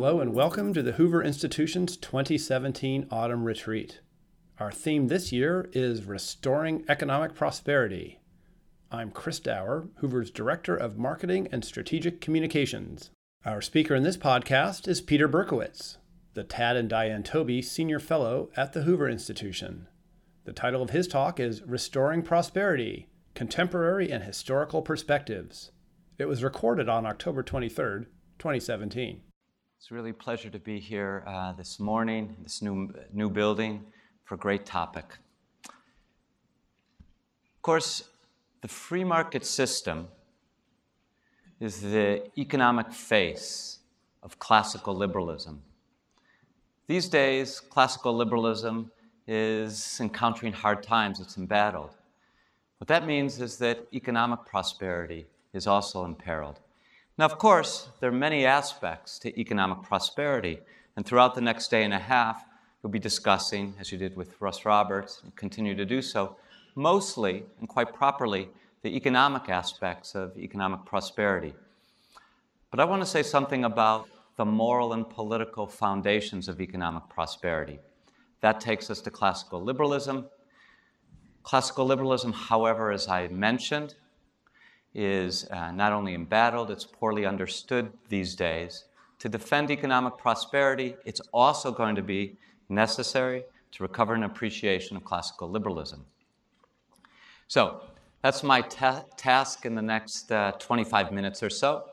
Hello and welcome to the Hoover Institution's 2017 Autumn Retreat. Our theme this year is Restoring Economic Prosperity. I'm Chris Dauer, Hoover's Director of Marketing and Strategic Communications. Our speaker in this podcast is Peter Berkowitz, the Tad and Dianne Taube Senior Fellow at the Hoover Institution. The title of his talk is Restoring Prosperity Contemporary and Historical Perspectives. It was recorded on October 23, 2017. It's really a pleasure to be here uh, this morning, in this new, new building, for a great topic. Of course, the free market system is the economic face of classical liberalism. These days, classical liberalism is encountering hard times, it's embattled. What that means is that economic prosperity is also imperiled. Now, of course, there are many aspects to economic prosperity, and throughout the next day and a half, you'll be discussing, as you did with Russ Roberts, and continue to do so, mostly and quite properly, the economic aspects of economic prosperity. But I want to say something about the moral and political foundations of economic prosperity. That takes us to classical liberalism. Classical liberalism, however, as I mentioned, is uh, not only embattled, it's poorly understood these days. To defend economic prosperity, it's also going to be necessary to recover an appreciation of classical liberalism. So, that's my ta- task in the next uh, 25 minutes or so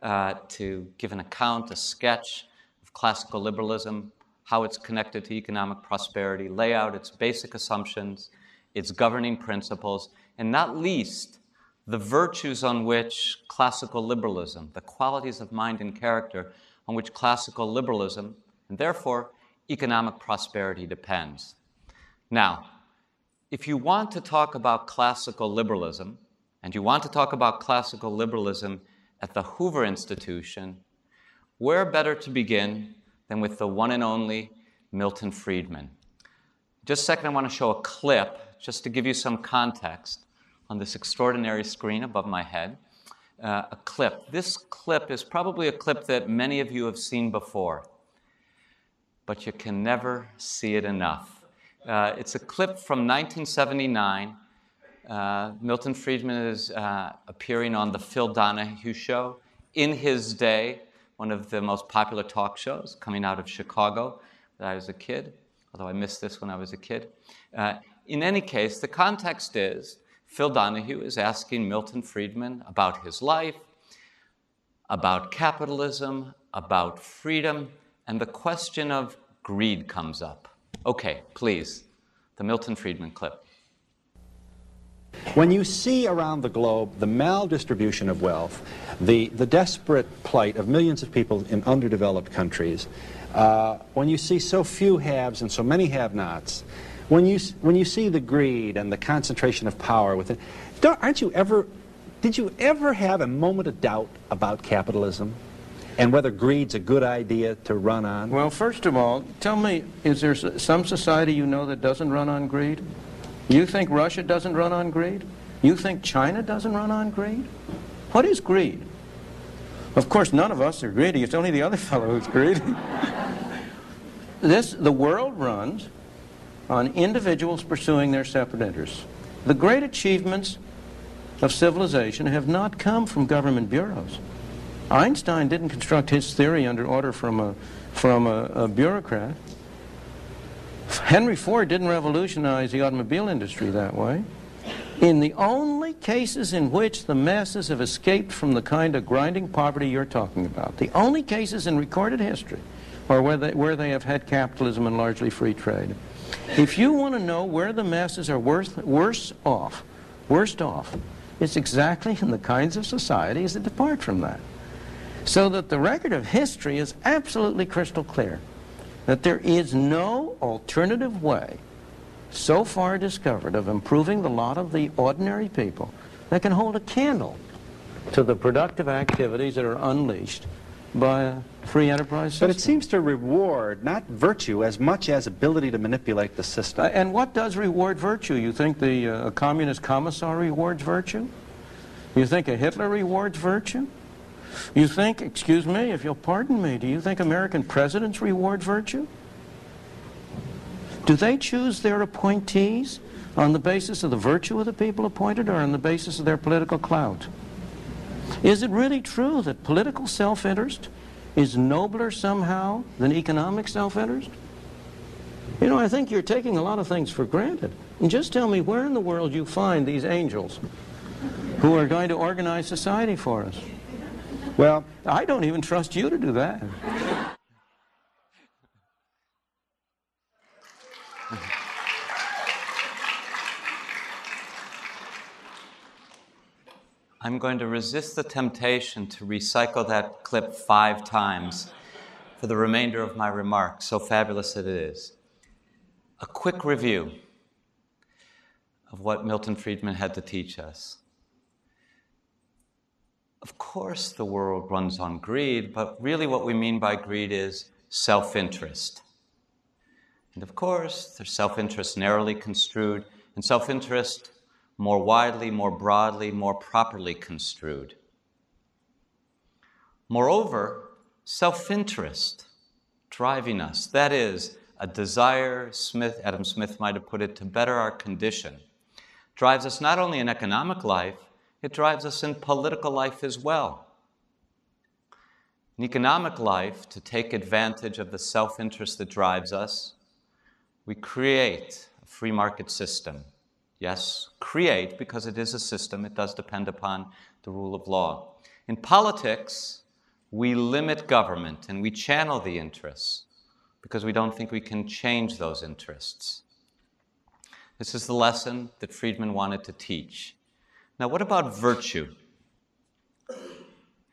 uh, to give an account, a sketch of classical liberalism, how it's connected to economic prosperity, lay out its basic assumptions, its governing principles, and not least, the virtues on which classical liberalism, the qualities of mind and character on which classical liberalism, and therefore economic prosperity depends. Now, if you want to talk about classical liberalism, and you want to talk about classical liberalism at the Hoover Institution, where better to begin than with the one and only Milton Friedman? Just a second, I want to show a clip just to give you some context on this extraordinary screen above my head. Uh, a clip. This clip is probably a clip that many of you have seen before, but you can never see it enough. Uh, it's a clip from 1979. Uh, Milton Friedman is uh, appearing on The Phil Donahue Show. In his day, one of the most popular talk shows coming out of Chicago when I was a kid, although I missed this when I was a kid. Uh, in any case, the context is Phil Donahue is asking Milton Friedman about his life, about capitalism, about freedom, and the question of greed comes up. Okay, please, the Milton Friedman clip. When you see around the globe the maldistribution of wealth, the, the desperate plight of millions of people in underdeveloped countries, uh, when you see so few haves and so many have-nots, when you, when you see the greed and the concentration of power within, aren't you ever, did you ever have a moment of doubt about capitalism? And whether greed's a good idea to run on? Well, first of all, tell me, is there some society you know that doesn't run on greed? You think Russia doesn't run on greed? You think China doesn't run on greed? What is greed? Of course, none of us are greedy. It's only the other fellow who's greedy. this, the world runs on individuals pursuing their separate interests. The great achievements of civilization have not come from government bureaus. Einstein didn't construct his theory under order from a, from a, a bureaucrat. Henry Ford didn't revolutionize the automobile industry that way. In the only cases in which the masses have escaped from the kind of grinding poverty you're talking about, the only cases in recorded history are where they, where they have had capitalism and largely free trade. If you want to know where the masses are worse, worse off, worst off, it's exactly in the kinds of societies that depart from that. So that the record of history is absolutely crystal clear that there is no alternative way so far discovered of improving the lot of the ordinary people that can hold a candle to the productive activities that are unleashed by a free enterprise system. But it seems to reward not virtue as much as ability to manipulate the system. Uh, and what does reward virtue? You think the uh, communist commissar rewards virtue? You think a Hitler rewards virtue? You think, excuse me, if you'll pardon me, do you think American presidents reward virtue? Do they choose their appointees on the basis of the virtue of the people appointed or on the basis of their political clout? Is it really true that political self-interest is nobler somehow than economic self-interest? You know, I think you're taking a lot of things for granted. And just tell me where in the world you find these angels who are going to organize society for us. Well, I don't even trust you to do that. I'm going to resist the temptation to recycle that clip five times for the remainder of my remarks, so fabulous it is. A quick review of what Milton Friedman had to teach us. Of course, the world runs on greed, but really what we mean by greed is self interest. And of course, there's self interest narrowly construed and self interest more widely, more broadly, more properly construed. Moreover, self interest driving us, that is, a desire, Smith, Adam Smith might have put it, to better our condition, drives us not only in economic life, it drives us in political life as well. In economic life, to take advantage of the self interest that drives us, we create a free market system Yes, create, because it is a system, it does depend upon the rule of law. In politics, we limit government and we channel the interests because we don't think we can change those interests. This is the lesson that Friedman wanted to teach. Now, what about virtue?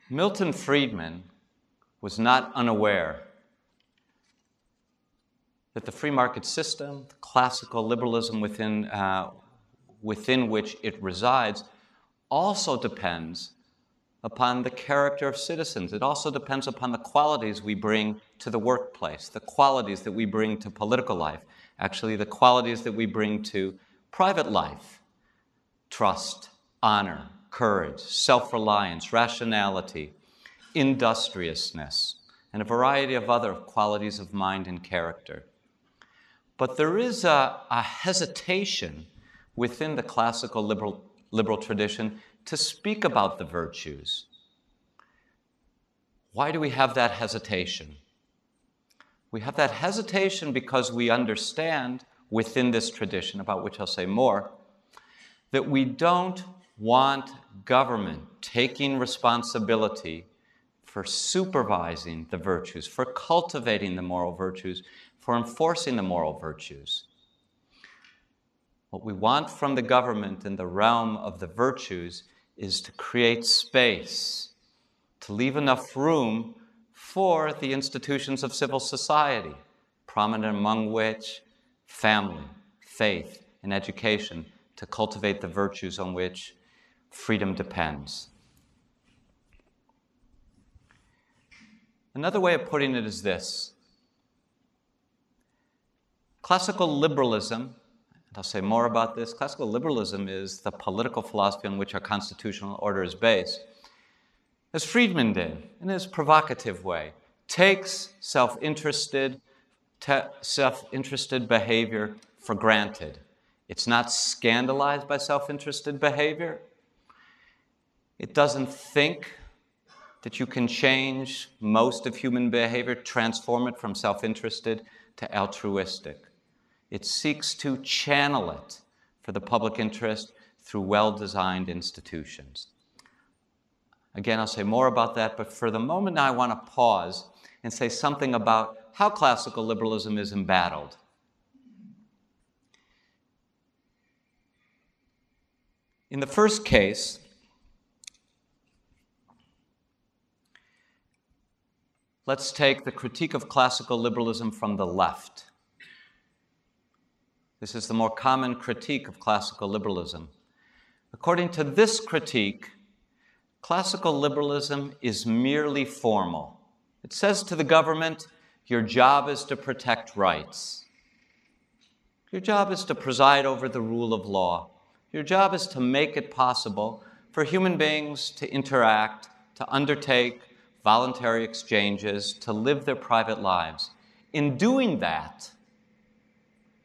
Milton Friedman was not unaware that the free market system, classical liberalism within uh, within which it resides also depends upon the character of citizens. It also depends upon the qualities we bring to the workplace, the qualities that we bring to political life, actually, the qualities that we bring to private life trust, honor, courage, self reliance, rationality, industriousness, and a variety of other qualities of mind and character. But there is a, a hesitation within the classical liberal, liberal tradition to speak about the virtues. Why do we have that hesitation? We have that hesitation because we understand within this tradition, about which I'll say more, that we don't want government taking responsibility for supervising the virtues, for cultivating the moral virtues, for enforcing the moral virtues. What we want from the government in the realm of the virtues is to create space, to leave enough room for the institutions of civil society, prominent among which family, faith, and education, to cultivate the virtues on which freedom depends. Another way of putting it is this classical liberalism and I'll say more about this. Classical liberalism is the political philosophy on which our constitutional order is based. As Friedman did, in his provocative way, takes self interested, self interested behavior for granted. It's not scandalized by self interested behavior. It doesn't think that you can change most of human behavior, transform it from self interested to altruistic. It seeks to channel it for the public interest through well designed institutions. Again, I'll say more about that, but for the moment I want to pause and say something about how classical liberalism is embattled. In the first case, let's take the critique of classical liberalism from the left. This is the more common critique of classical liberalism. According to this critique, classical liberalism is merely formal. It says to the government, your job is to protect rights. Your job is to preside over the rule of law. Your job is to make it possible for human beings to interact, to undertake voluntary exchanges, to live their private lives. In doing that,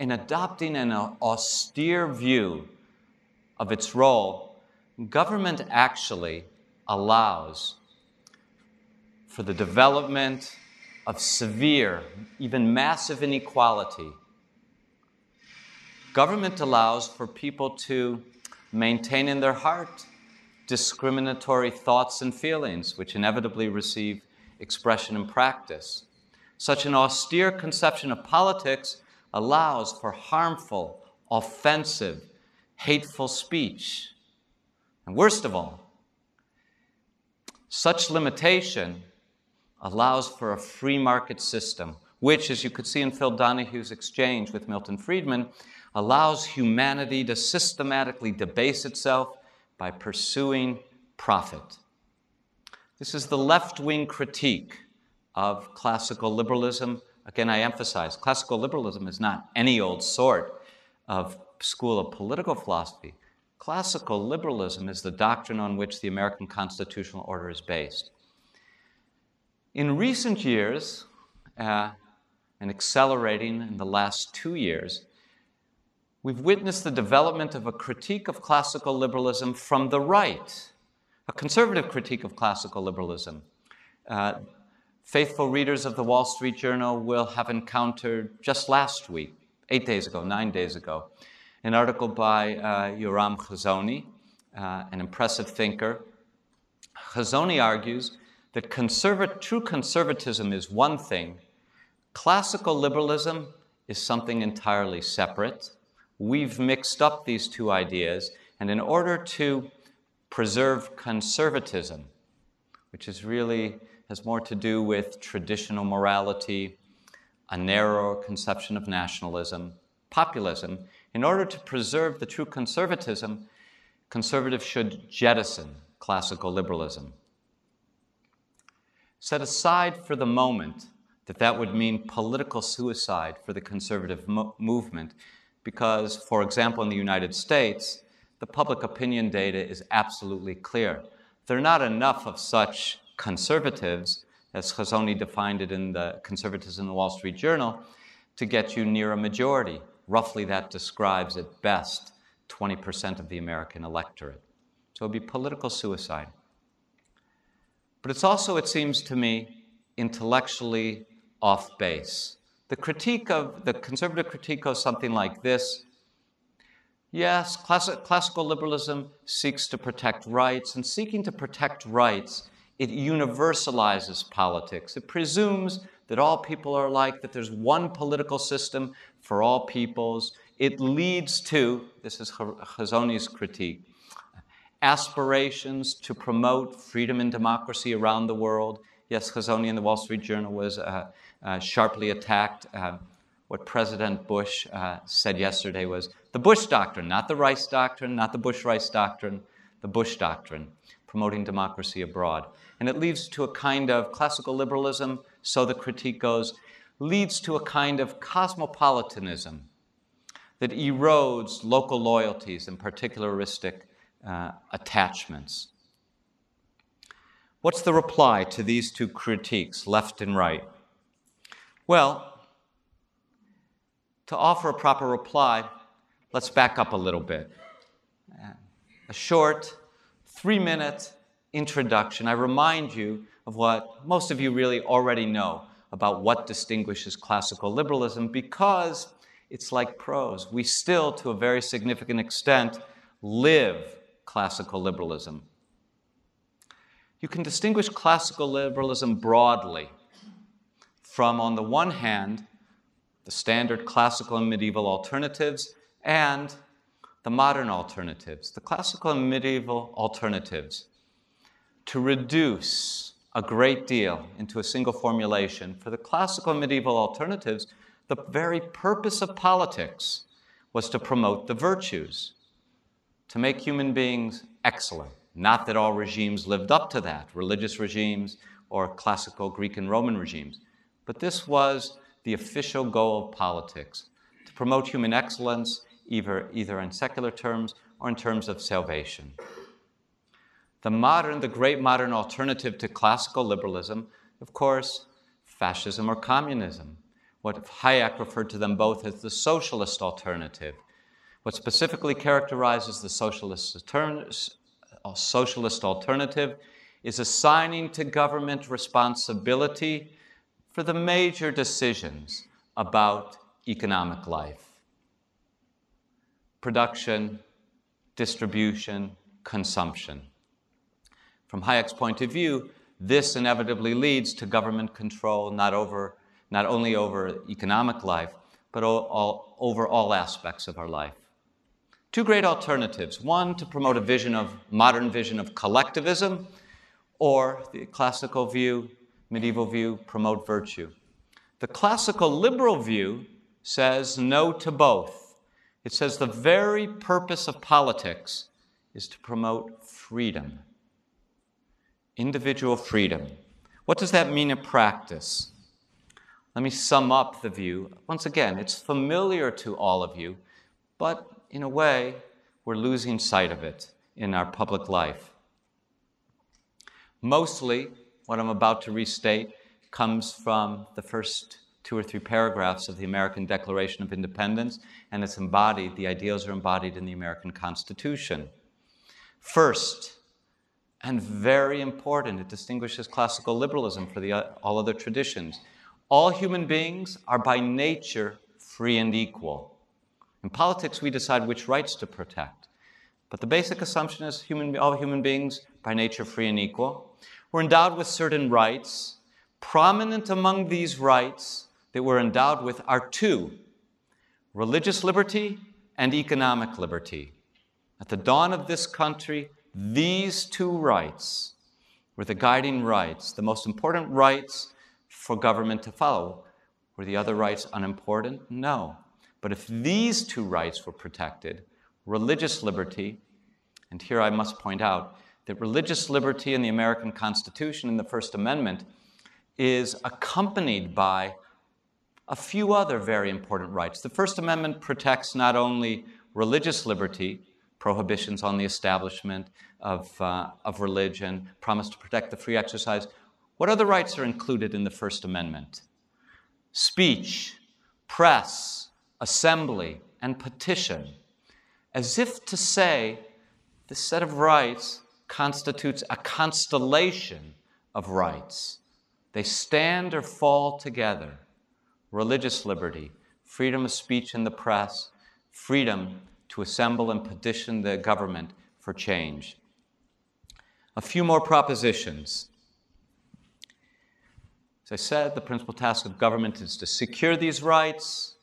in adopting an austere view of its role, government actually allows for the development of severe, even massive inequality. Government allows for people to maintain in their heart discriminatory thoughts and feelings, which inevitably receive expression in practice. Such an austere conception of politics allows for harmful, offensive, hateful speech. And worst of all, such limitation allows for a free market system, which, as you could see in Phil Donahue's exchange with Milton Friedman, allows humanity to systematically debase itself by pursuing profit. This is the left wing critique of classical liberalism. Again, I emphasize classical liberalism is not any old sort of school of political philosophy. Classical liberalism is the doctrine on which the American constitutional order is based. In recent years, uh, and accelerating in the last two years, we've witnessed the development of a critique of classical liberalism from the right, a conservative critique of classical liberalism. Uh, faithful readers of the Wall Street Journal will have encountered just last week, eight days ago, nine days ago, an article by uh, Yoram Hazony, uh, an impressive thinker. Hazony argues that conserva- true conservatism is one thing, classical liberalism is something entirely separate. We've mixed up these two ideas, and in order to preserve conservatism, which is really has more to do with traditional morality, a narrower conception of nationalism, populism, in order to preserve the true conservatism, conservatives should jettison classical liberalism set aside for the moment that that would mean political suicide for the conservative mo- movement, because, for example, in the United States, the public opinion data is absolutely clear. There are not enough of such conservatives, as Hazony defined it in the Conservatives in the Wall Street Journal, to get you near a majority. Roughly, that describes at best 20% of the American electorate. So it would be political suicide. But it's also, it seems to me, intellectually off base. The critique of the conservative critique goes something like this. Yes, classic, classical liberalism seeks to protect rights, and seeking to protect rights, it universalizes politics. It presumes that all people are alike, that there's one political system for all peoples. It leads to, this is Hazony's critique, aspirations to promote freedom and democracy around the world. Yes, Hazony in the Wall Street Journal was uh, uh, sharply attacked. Uh, what President Bush uh, said yesterday was the Bush Doctrine, not the Rice Doctrine, not the Bush Rice Doctrine, the Bush Doctrine, promoting democracy abroad. And it leads to a kind of classical liberalism, so the critique goes, leads to a kind of cosmopolitanism that erodes local loyalties and particularistic uh, attachments. What's the reply to these two critiques, left and right? Well, to offer a proper reply, let's back up a little bit. A short, three minute introduction. I remind you of what most of you really already know about what distinguishes classical liberalism because it's like prose. We still, to a very significant extent, live classical liberalism. You can distinguish classical liberalism broadly from, on the one hand, the standard classical and medieval alternatives and the modern alternatives. The classical and medieval alternatives, to reduce a great deal into a single formulation, for the classical and medieval alternatives, the very purpose of politics was to promote the virtues to make human beings excellent. Not that all regimes lived up to that, religious regimes or classical Greek and Roman regimes. But this was the official goal of politics to promote human excellence, either, either in secular terms or in terms of salvation. The modern, the great modern alternative to classical liberalism, of course, fascism or communism. What Hayek referred to them both as the socialist alternative. What specifically characterizes the socialist, socialist alternative is assigning to government responsibility for the major decisions about economic life production, distribution, consumption. From Hayek's point of view, this inevitably leads to government control not, over, not only over economic life, but all, all, over all aspects of our life. Two great alternatives one, to promote a vision of modern vision of collectivism, or the classical view, medieval view, promote virtue. The classical liberal view says no to both. It says the very purpose of politics is to promote freedom, individual freedom. What does that mean in practice? Let me sum up the view. Once again, it's familiar to all of you, but in a way, we're losing sight of it in our public life. Mostly, what I'm about to restate comes from the first two or three paragraphs of the American Declaration of Independence, and it's embodied, the ideals are embodied in the American Constitution. First, and very important, it distinguishes classical liberalism from uh, all other traditions. All human beings are by nature free and equal. In politics, we decide which rights to protect. But the basic assumption is human, all human beings, by nature, free and equal were endowed with certain rights. Prominent among these rights that we're endowed with are two religious liberty and economic liberty. At the dawn of this country, these two rights were the guiding rights, the most important rights for government to follow. Were the other rights unimportant? No. But if these two rights were protected, religious liberty, and here I must point out that religious liberty in the American Constitution in the First Amendment is accompanied by a few other very important rights. The First Amendment protects not only religious liberty, prohibitions on the establishment of, uh, of religion, promise to protect the free exercise. What other rights are included in the First Amendment? Speech, press, assembly, and petition. As if to say, this set of rights constitutes a constellation of rights. They stand or fall together religious liberty, freedom of speech in the press, freedom to assemble and petition the government for change. A few more propositions. As I said, the principal task of government is to secure these rights.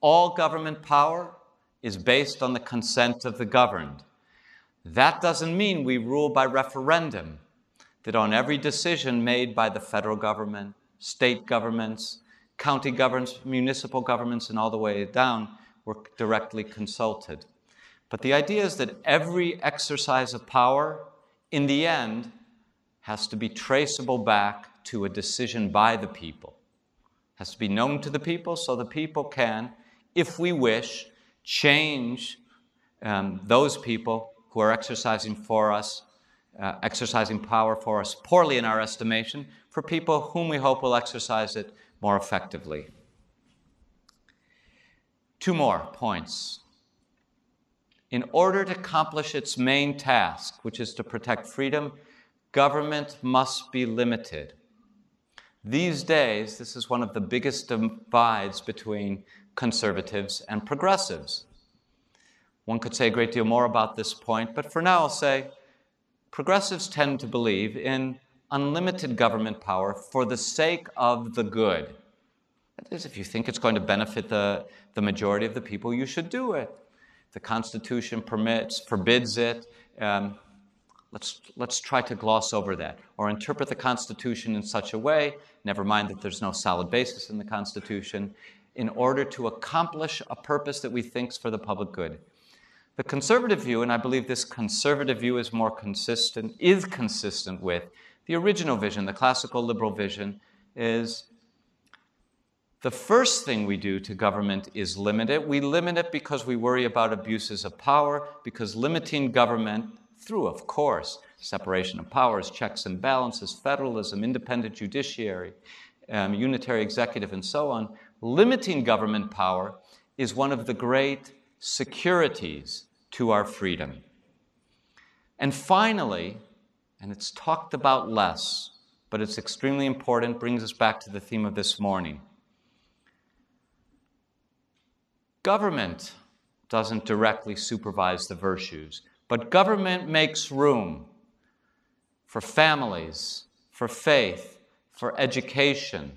All government power is based on the consent of the governed. That doesn't mean we rule by referendum, that on every decision made by the federal government, state governments, county governments, municipal governments, and all the way down, we're directly consulted. But the idea is that every exercise of power, in the end, has to be traceable back to a decision by the people. Has to be known to the people so the people can, if we wish, change um, those people who are exercising for us, uh, exercising power for us poorly in our estimation, for people whom we hope will exercise it more effectively. Two more points. In order to accomplish its main task, which is to protect freedom, government must be limited. These days, this is one of the biggest divides between conservatives and progressives. One could say a great deal more about this point, but for now I'll say progressives tend to believe in unlimited government power for the sake of the good. That is, if you think it's going to benefit the, the majority of the people, you should do it. The Constitution permits, forbids it. Um, let's, let's try to gloss over that or interpret the Constitution in such a way, never mind that there's no solid basis in the Constitution, in order to accomplish a purpose that we think is for the public good. The conservative view, and I believe this conservative view is more consistent, is consistent with the original vision, the classical liberal vision, is the first thing we do to government is limit it. We limit it because we worry about abuses of power, because limiting government, through, of course, separation of powers, checks and balances, federalism, independent judiciary, um, unitary executive, and so on, limiting government power is one of the great securities to our freedom. And finally, and it's talked about less, but it's extremely important, brings us back to the theme of this morning. Government doesn't directly supervise the virtues, but government makes room for families, for faith, for education,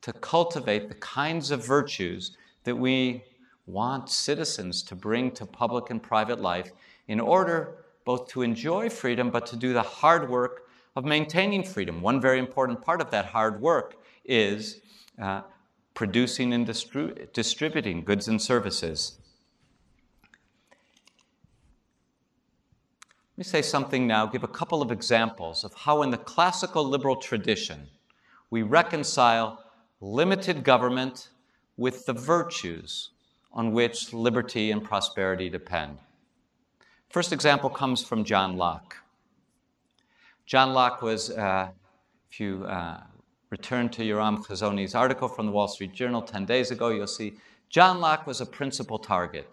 to cultivate the kinds of virtues that we want citizens to bring to public and private life in order both to enjoy freedom but to do the hard work of maintaining freedom. One very important part of that hard work is uh, producing and distri- distributing goods and services. Let me say something now, give a couple of examples of how, in the classical liberal tradition, we reconcile limited government with the virtues on which liberty and prosperity depend. First example comes from John Locke. John Locke was, uh, if you uh, return to Yoram Hazony's article from the Wall Street Journal 10 days ago, you'll see John Locke was a principal target.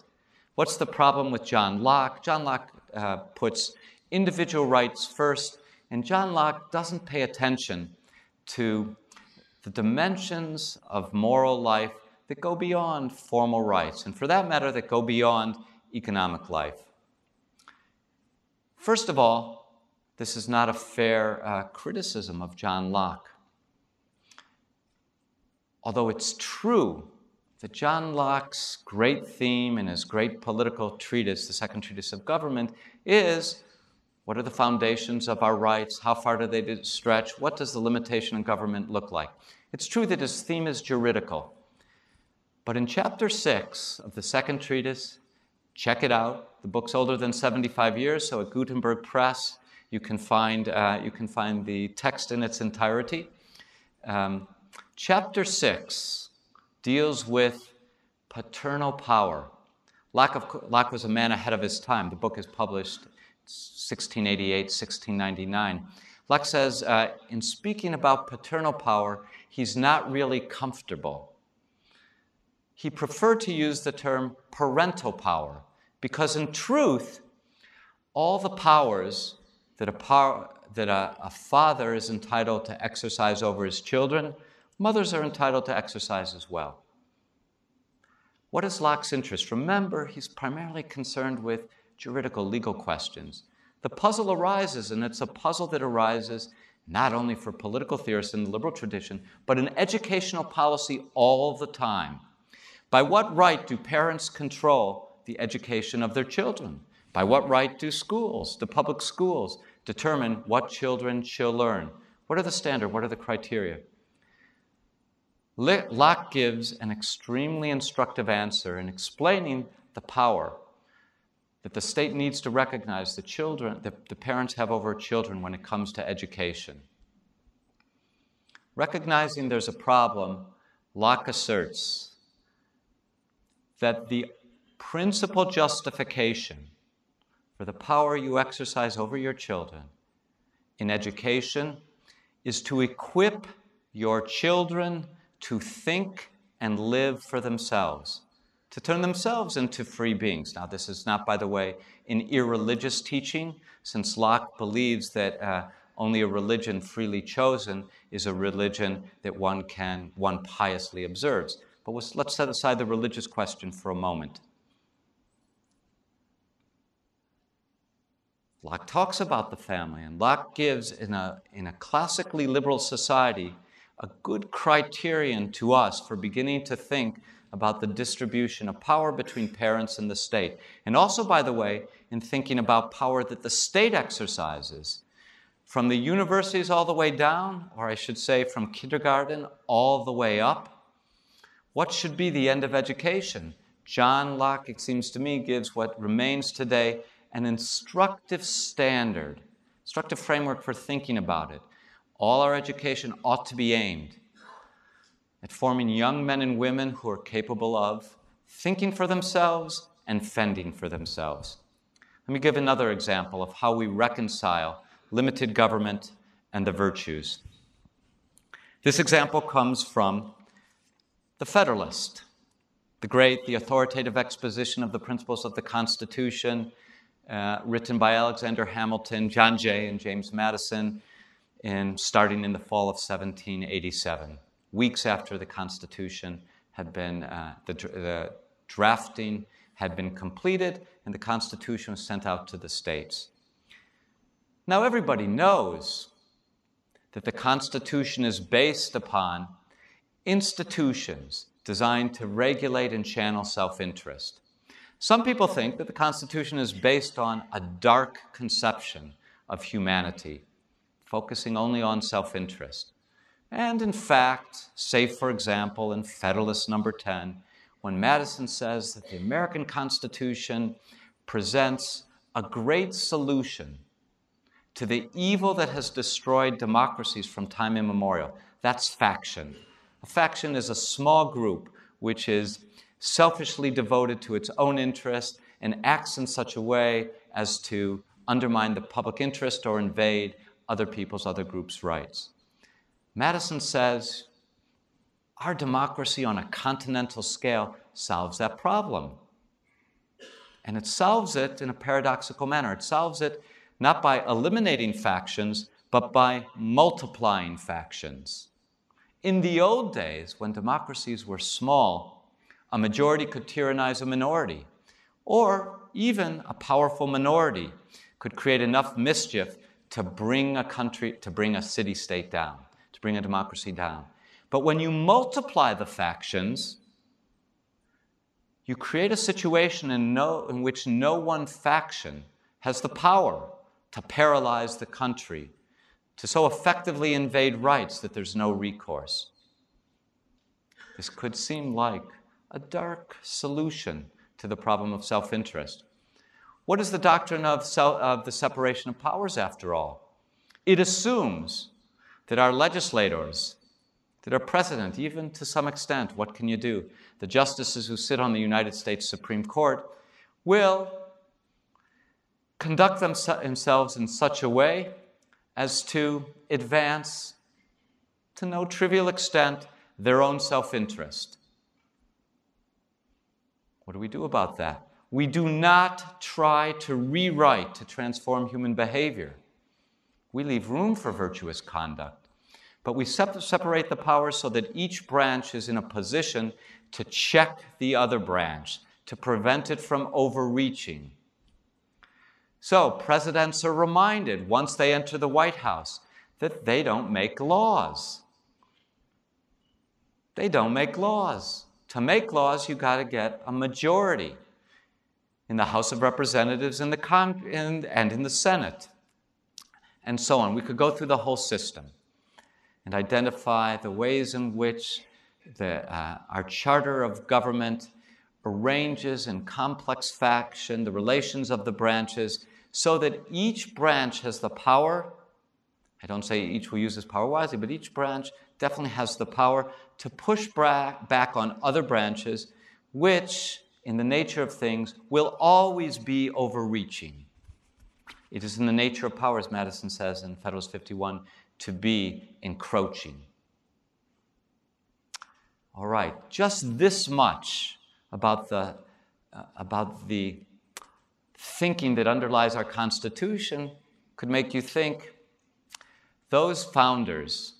What's the problem with John Locke? John Locke uh, puts individual rights first, and John Locke doesn't pay attention to the dimensions of moral life that go beyond formal rights, and for that matter, that go beyond economic life. First of all, this is not a fair uh, criticism of John Locke. Although it's true that John Locke's great theme in his great political treatise, the Second Treatise of Government, is what are the foundations of our rights? How far do they stretch? What does the limitation in government look like? It's true that his theme is juridical. But in chapter 6 of the second treatise, check it out. The book's older than 75 years, so at Gutenberg Press, you can find, uh, you can find the text in its entirety. Um, chapter 6 deals with paternal power. Locke, of, Locke was a man ahead of his time. The book is published 1688, 1699. Locke says, uh, in speaking about paternal power, he's not really comfortable. He preferred to use the term parental power because, in truth, all the powers that a, power, that a, a father is entitled to exercise over his children, mothers are entitled to exercise as well. What is Locke's interest? Remember, he's primarily concerned with juridical legal questions. The puzzle arises, and it's a puzzle that arises not only for political theorists in the liberal tradition, but in educational policy all the time. By what right do parents control the education of their children? By what right do schools, the public schools, determine what children shall learn? What are the standards? What are the criteria? Locke gives an extremely instructive answer in explaining the power that the state needs to recognize the children that the parents have over children when it comes to education. Recognizing there's a problem, Locke asserts that the principal justification for the power you exercise over your children in education is to equip your children to think and live for themselves to turn themselves into free beings. Now, this is not, by the way, an irreligious teaching, since Locke believes that uh, only a religion freely chosen is a religion that one can, one piously observes. But let's set aside the religious question for a moment. Locke talks about the family, and Locke gives, in a, in a classically liberal society, a good criterion to us for beginning to think about the distribution of power between parents and the state. And also, by the way, in thinking about power that the state exercises from the universities all the way down, or I should say from kindergarten all the way up. What should be the end of education? John Locke, it seems to me, gives what remains today an instructive standard, instructive framework for thinking about it. All our education ought to be aimed at forming young men and women who are capable of thinking for themselves and fending for themselves. Let me give another example of how we reconcile limited government, and the virtues. This example comes from The Federalist, the great, the authoritative exposition of the principles of the Constitution, uh, written by Alexander Hamilton, John Jay, and James Madison, in, starting in the fall of 1787, weeks after the Constitution had been, uh, the, the drafting had been completed and the Constitution was sent out to the states. Now, everybody knows that the Constitution is based upon institutions designed to regulate and channel self interest. Some people think that the Constitution is based on a dark conception of humanity, focusing only on self interest. And in fact, say, for example, in Federalist number 10, when Madison says that the American Constitution presents a great solution to the evil that has destroyed democracies from time immemorial. That's faction. A faction is a small group which is selfishly devoted to its own interest and acts in such a way as to undermine the public interest or invade other people's, other groups' rights. Madison says our democracy on a continental scale solves that problem. And it solves it in a paradoxical manner. It solves it not by eliminating factions, but by multiplying factions. In the old days, when democracies were small, a majority could tyrannize a minority, or even a powerful minority could create enough mischief to bring a country, to bring a city state down, to bring a democracy down. But when you multiply the factions, you create a situation in, no, in which no one faction has the power to paralyze the country, to so effectively invade rights that there's no recourse. This could seem like a dark solution to the problem of self interest. What is the doctrine of, self, of the separation of powers, after all? It assumes that our legislators, that our president, even to some extent, what can you do? The justices who sit on the United States Supreme Court will conduct themselves in such a way as to advance, to no trivial extent, their own self interest. What do we do about that? We do not try to rewrite, to transform human behavior. We leave room for virtuous conduct. But we separate the powers so that each branch is in a position to check the other branch, to prevent it from overreaching, so, presidents are reminded once they enter the White House that they don't make laws. They don't make laws. To make laws, you got to get a majority in the House of Representatives and, the Con- and, and in the Senate, and so on. We could go through the whole system and identify the ways in which the, uh, our charter of government arranges in complex fashion the relations of the branches so that each branch has the power. I don't say each will use this power wisely, but each branch definitely has the power to push back on other branches, which, in the nature of things, will always be overreaching. It is in the nature of power, as Madison says in Federalist 51, to be encroaching. All right, just this much about the, uh, about the thinking that underlies our Constitution could make you think those founders,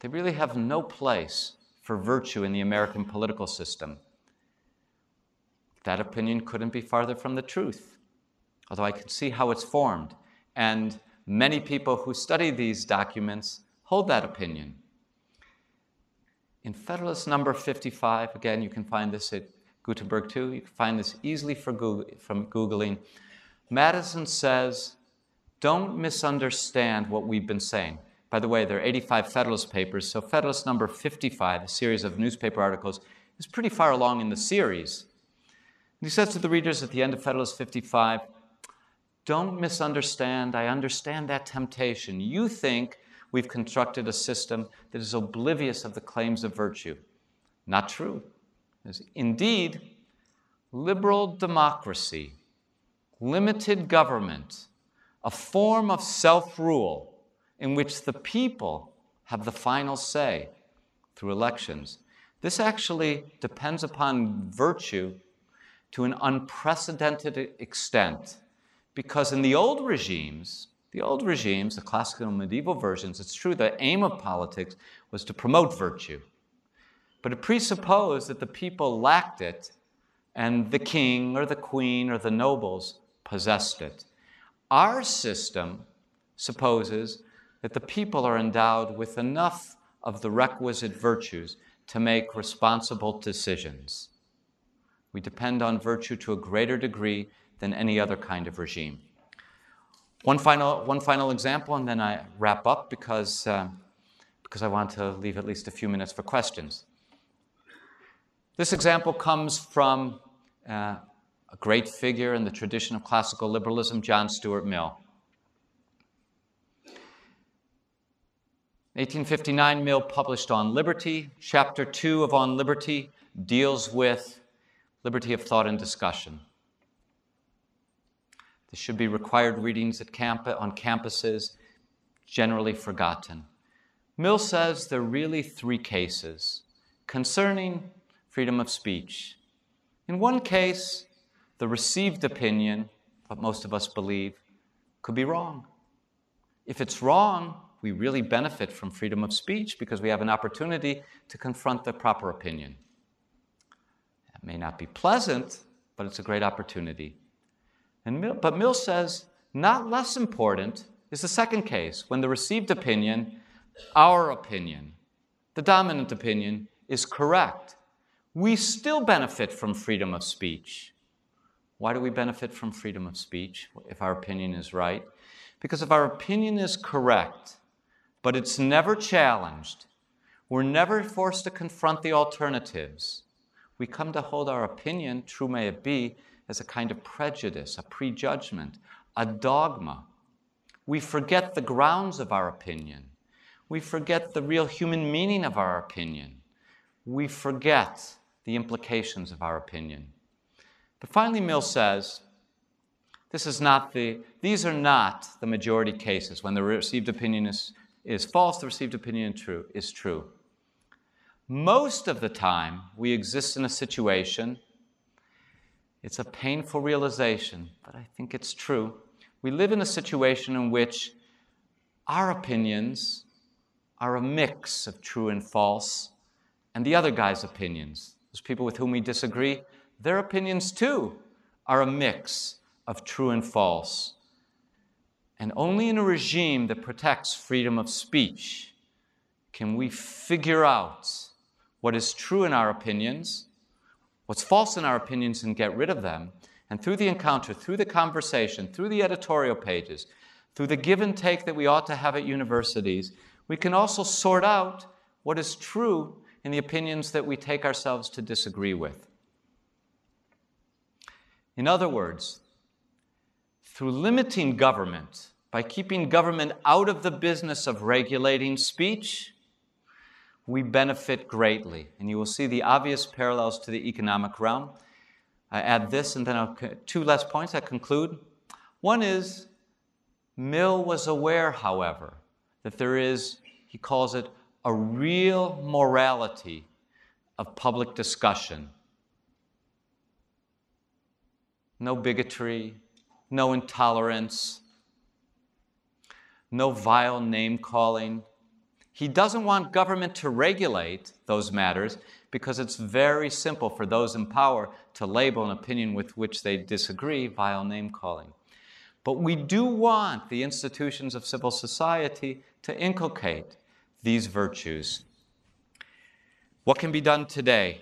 they really have no place for virtue in the American political system. That opinion couldn't be farther from the truth, although I can see how it's formed. And many people who study these documents hold that opinion. In Federalist number 55, again, you can find this at Gutenberg too. You can find this easily from Googling. Madison says, don't misunderstand what we've been saying. By the way, there are 85 Federalist papers, so Federalist number 55, a series of newspaper articles, is pretty far along in the series. And he says to the readers at the end of Federalist 55, don't misunderstand. I understand that temptation. You think we've constructed a system that is oblivious of the claims of virtue. Not true. Indeed, liberal democracy, limited government, a form of self rule in which the people have the final say through elections. This actually depends upon virtue to an unprecedented extent because in the old regimes, the old regimes, the classical and medieval versions, it's true the aim of politics was to promote virtue. But it presupposed that the people lacked it and the king or the queen or the nobles possessed it. Our system supposes that the people are endowed with enough of the requisite virtues to make responsible decisions. We depend on virtue to a greater degree than any other kind of regime. One final, one final example, and then I wrap up because, uh, because I want to leave at least a few minutes for questions. This example comes from uh, a great figure in the tradition of classical liberalism, John Stuart Mill. 1859, Mill published On Liberty. Chapter 2 of On Liberty deals with liberty of thought and discussion. This should be required readings at camp- on campuses, generally forgotten. Mill says there are really three cases concerning freedom of speech. In one case, the received opinion, what most of us believe, could be wrong. If it's wrong, we really benefit from freedom of speech because we have an opportunity to confront the proper opinion. It may not be pleasant, but it's a great opportunity. And Mill, but Mill says not less important is the second case when the received opinion, our opinion, the dominant opinion, is correct. We still benefit from freedom of speech. Why do we benefit from freedom of speech if our opinion is right? Because if our opinion is correct, but it's never challenged, we're never forced to confront the alternatives. We come to hold our opinion, true may it be, as a kind of prejudice, a prejudgment, a dogma. We forget the grounds of our opinion. We forget the real human meaning of our opinion. We forget the implications of our opinion. But finally, Mill says, this is not the, these are not the majority cases. When the received opinion is, is false, the received opinion true, is true. Most of the time, we exist in a situation it's a painful realization, but I think it's true. We live in a situation in which our opinions are a mix of true and false, and the other guy's opinions, those people with whom we disagree, their opinions too are a mix of true and false. And only in a regime that protects freedom of speech can we figure out what is true in our opinions what's false in our opinions and get rid of them. And through the encounter, through the conversation, through the editorial pages, through the give and take that we ought to have at universities, we can also sort out what is true in the opinions that we take ourselves to disagree with. In other words, through limiting government, by keeping government out of the business of regulating speech, we benefit greatly. And you will see the obvious parallels to the economic realm. I add this, and then I'll, two last points I conclude. One is Mill was aware, however, that there is, he calls it, a real morality of public discussion. No bigotry, no intolerance, no vile name calling, he doesn't want government to regulate those matters because it's very simple for those in power to label an opinion with which they disagree vile name calling. But we do want the institutions of civil society to inculcate these virtues. What can be done today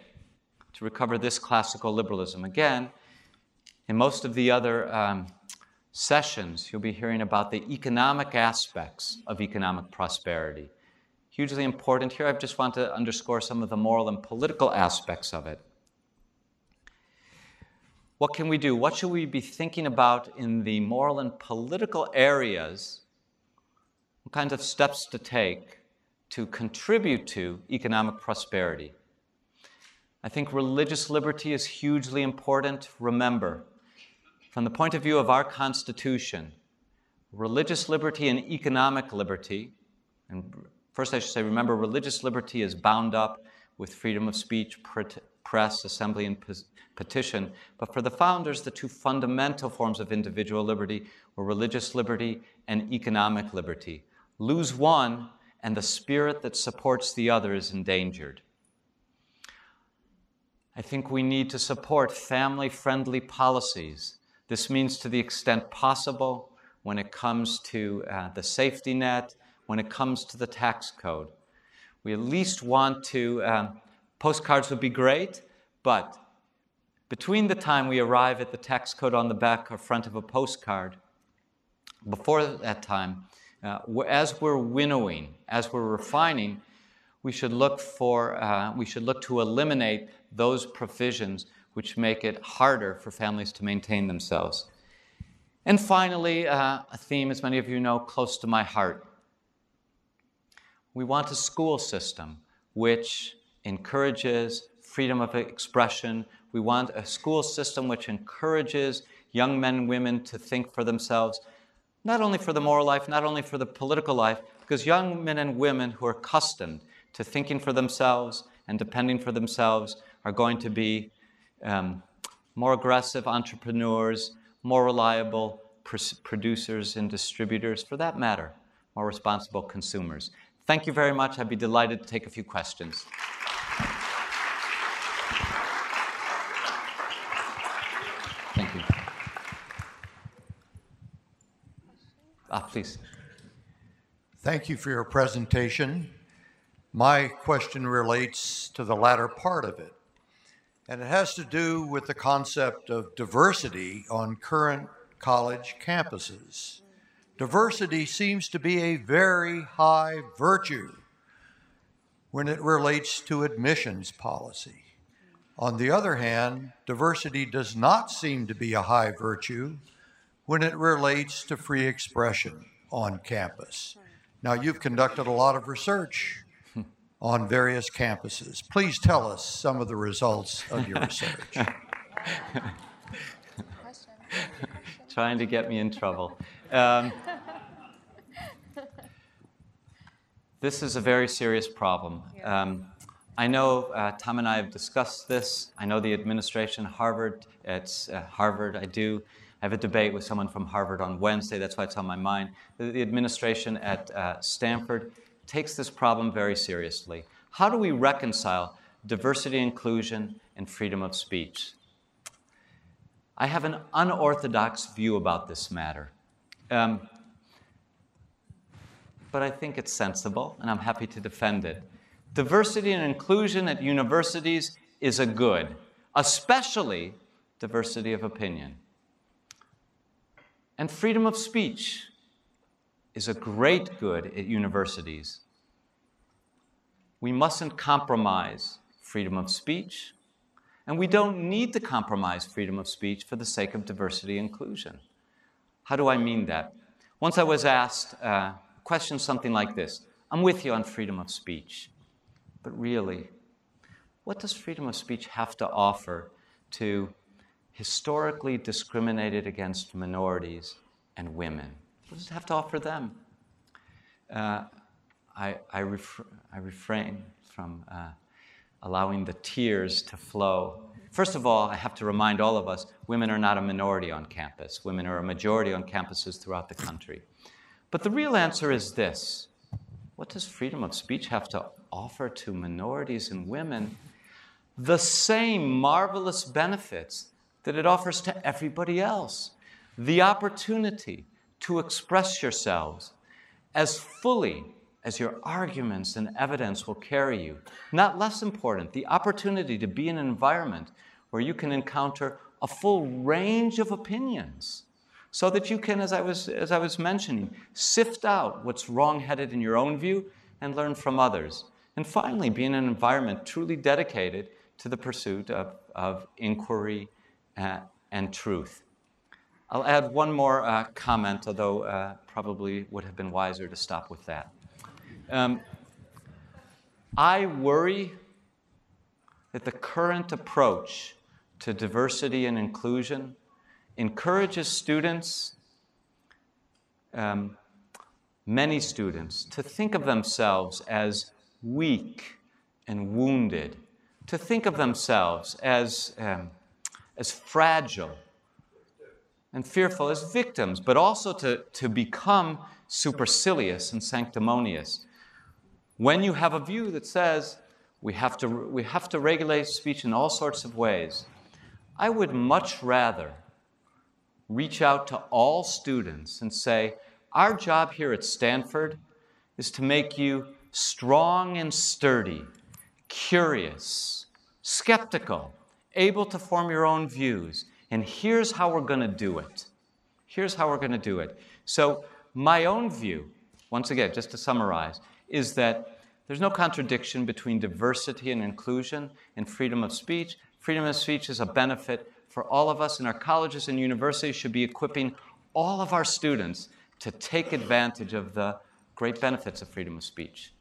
to recover this classical liberalism? Again, in most of the other um, sessions, you'll be hearing about the economic aspects of economic prosperity hugely important here. I just want to underscore some of the moral and political aspects of it. What can we do? What should we be thinking about in the moral and political areas? What kinds of steps to take to contribute to economic prosperity? I think religious liberty is hugely important. Remember, from the point of view of our Constitution, religious liberty and economic liberty. And first, I should say, remember, religious liberty is bound up with freedom of speech, press, assembly, and petition. But for the founders, the two fundamental forms of individual liberty were religious liberty and economic liberty. Lose one, and the spirit that supports the other is endangered. I think we need to support family friendly policies. This means, to the extent possible, when it comes to uh, the safety net, when it comes to the tax code. We at least want to, um, postcards would be great, but between the time we arrive at the tax code on the back or front of a postcard, before that time, uh, as we're winnowing, as we're refining, we should look for, uh, we should look to eliminate those provisions which make it harder for families to maintain themselves. And finally, uh, a theme, as many of you know, close to my heart. We want a school system which encourages freedom of expression. We want a school system which encourages young men and women to think for themselves not only for the moral life, not only for the political life, because young men and women who are accustomed to thinking for themselves and depending for themselves are going to be um, more aggressive entrepreneurs, more reliable pr- producers and distributors, for that matter, more responsible consumers. Thank you very much. I'd be delighted to take a few questions. Thank you. Ah, please. Thank you for your presentation. My question relates to the latter part of it, and it has to do with the concept of diversity on current college campuses. Diversity seems to be a very high virtue when it relates to admissions policy. On the other hand, diversity does not seem to be a high virtue when it relates to free expression on campus. Now, you've conducted a lot of research on various campuses. Please tell us some of the results of your research. Trying to get me in trouble. Um, this is a very serious problem. Um, I know uh, Tom and I have discussed this. I know the administration, Harvard, it's uh, Harvard, I do. I have a debate with someone from Harvard on Wednesday. That's why it's on my mind. The administration at uh, Stanford takes this problem very seriously. How do we reconcile diversity, inclusion, and freedom of speech? I have an unorthodox view about this matter. Um, but I think it's sensible, and I'm happy to defend it. Diversity and inclusion at universities is a good, especially diversity of opinion. And freedom of speech is a great good at universities. We mustn't compromise freedom of speech, and we don't need to compromise freedom of speech for the sake of diversity and inclusion. How do I mean that? Once I was asked uh, a question something like this I'm with you on freedom of speech, but really, what does freedom of speech have to offer to historically discriminated against minorities and women. What does it have to offer them? Uh, I, I, I, refrain from uh, allowing the tears to flow. First of all, I have to remind all of us women are not a minority on campus. Women are a majority on campuses throughout the country. But the real answer is this What does freedom of speech have to offer to minorities and women? The same marvelous benefits that it offers to everybody else the opportunity to express yourselves as fully as your arguments and evidence will carry you. Not less important, the opportunity to be in an environment where you can encounter a full range of opinions so that you can, as I was, as I was mentioning, sift out what's wrong-headed in your own view and learn from others. And finally, be in an environment truly dedicated to the pursuit of, of inquiry uh, and truth. I'll add one more uh, comment, although uh, probably would have been wiser to stop with that. Um, I worry that the current approach to diversity and inclusion encourages students um, many students to think of themselves as weak and wounded, to think of themselves as, um, as fragile and fearful as victims, but also to, to become supercilious and sanctimonious. When you have a view that says we have to, we have to regulate speech in all sorts of ways, I would much rather reach out to all students and say, Our job here at Stanford is to make you strong and sturdy, curious, skeptical, able to form your own views. And here's how we're going to do it. Here's how we're going to do it. So, my own view, once again, just to summarize, is that there's no contradiction between diversity and inclusion and freedom of speech. Freedom of speech is a benefit for all of us, and our colleges and universities should be equipping all of our students to take advantage of the great benefits of freedom of speech.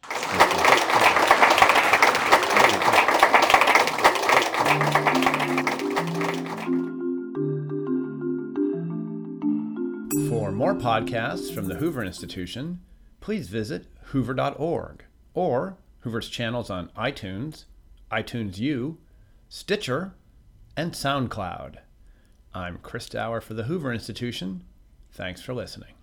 Podcasts from the Hoover Institution, please visit hoover.org or Hoover's channels on iTunes, iTunes U, Stitcher, and SoundCloud. I'm Chris Dauer for the Hoover Institution. Thanks for listening.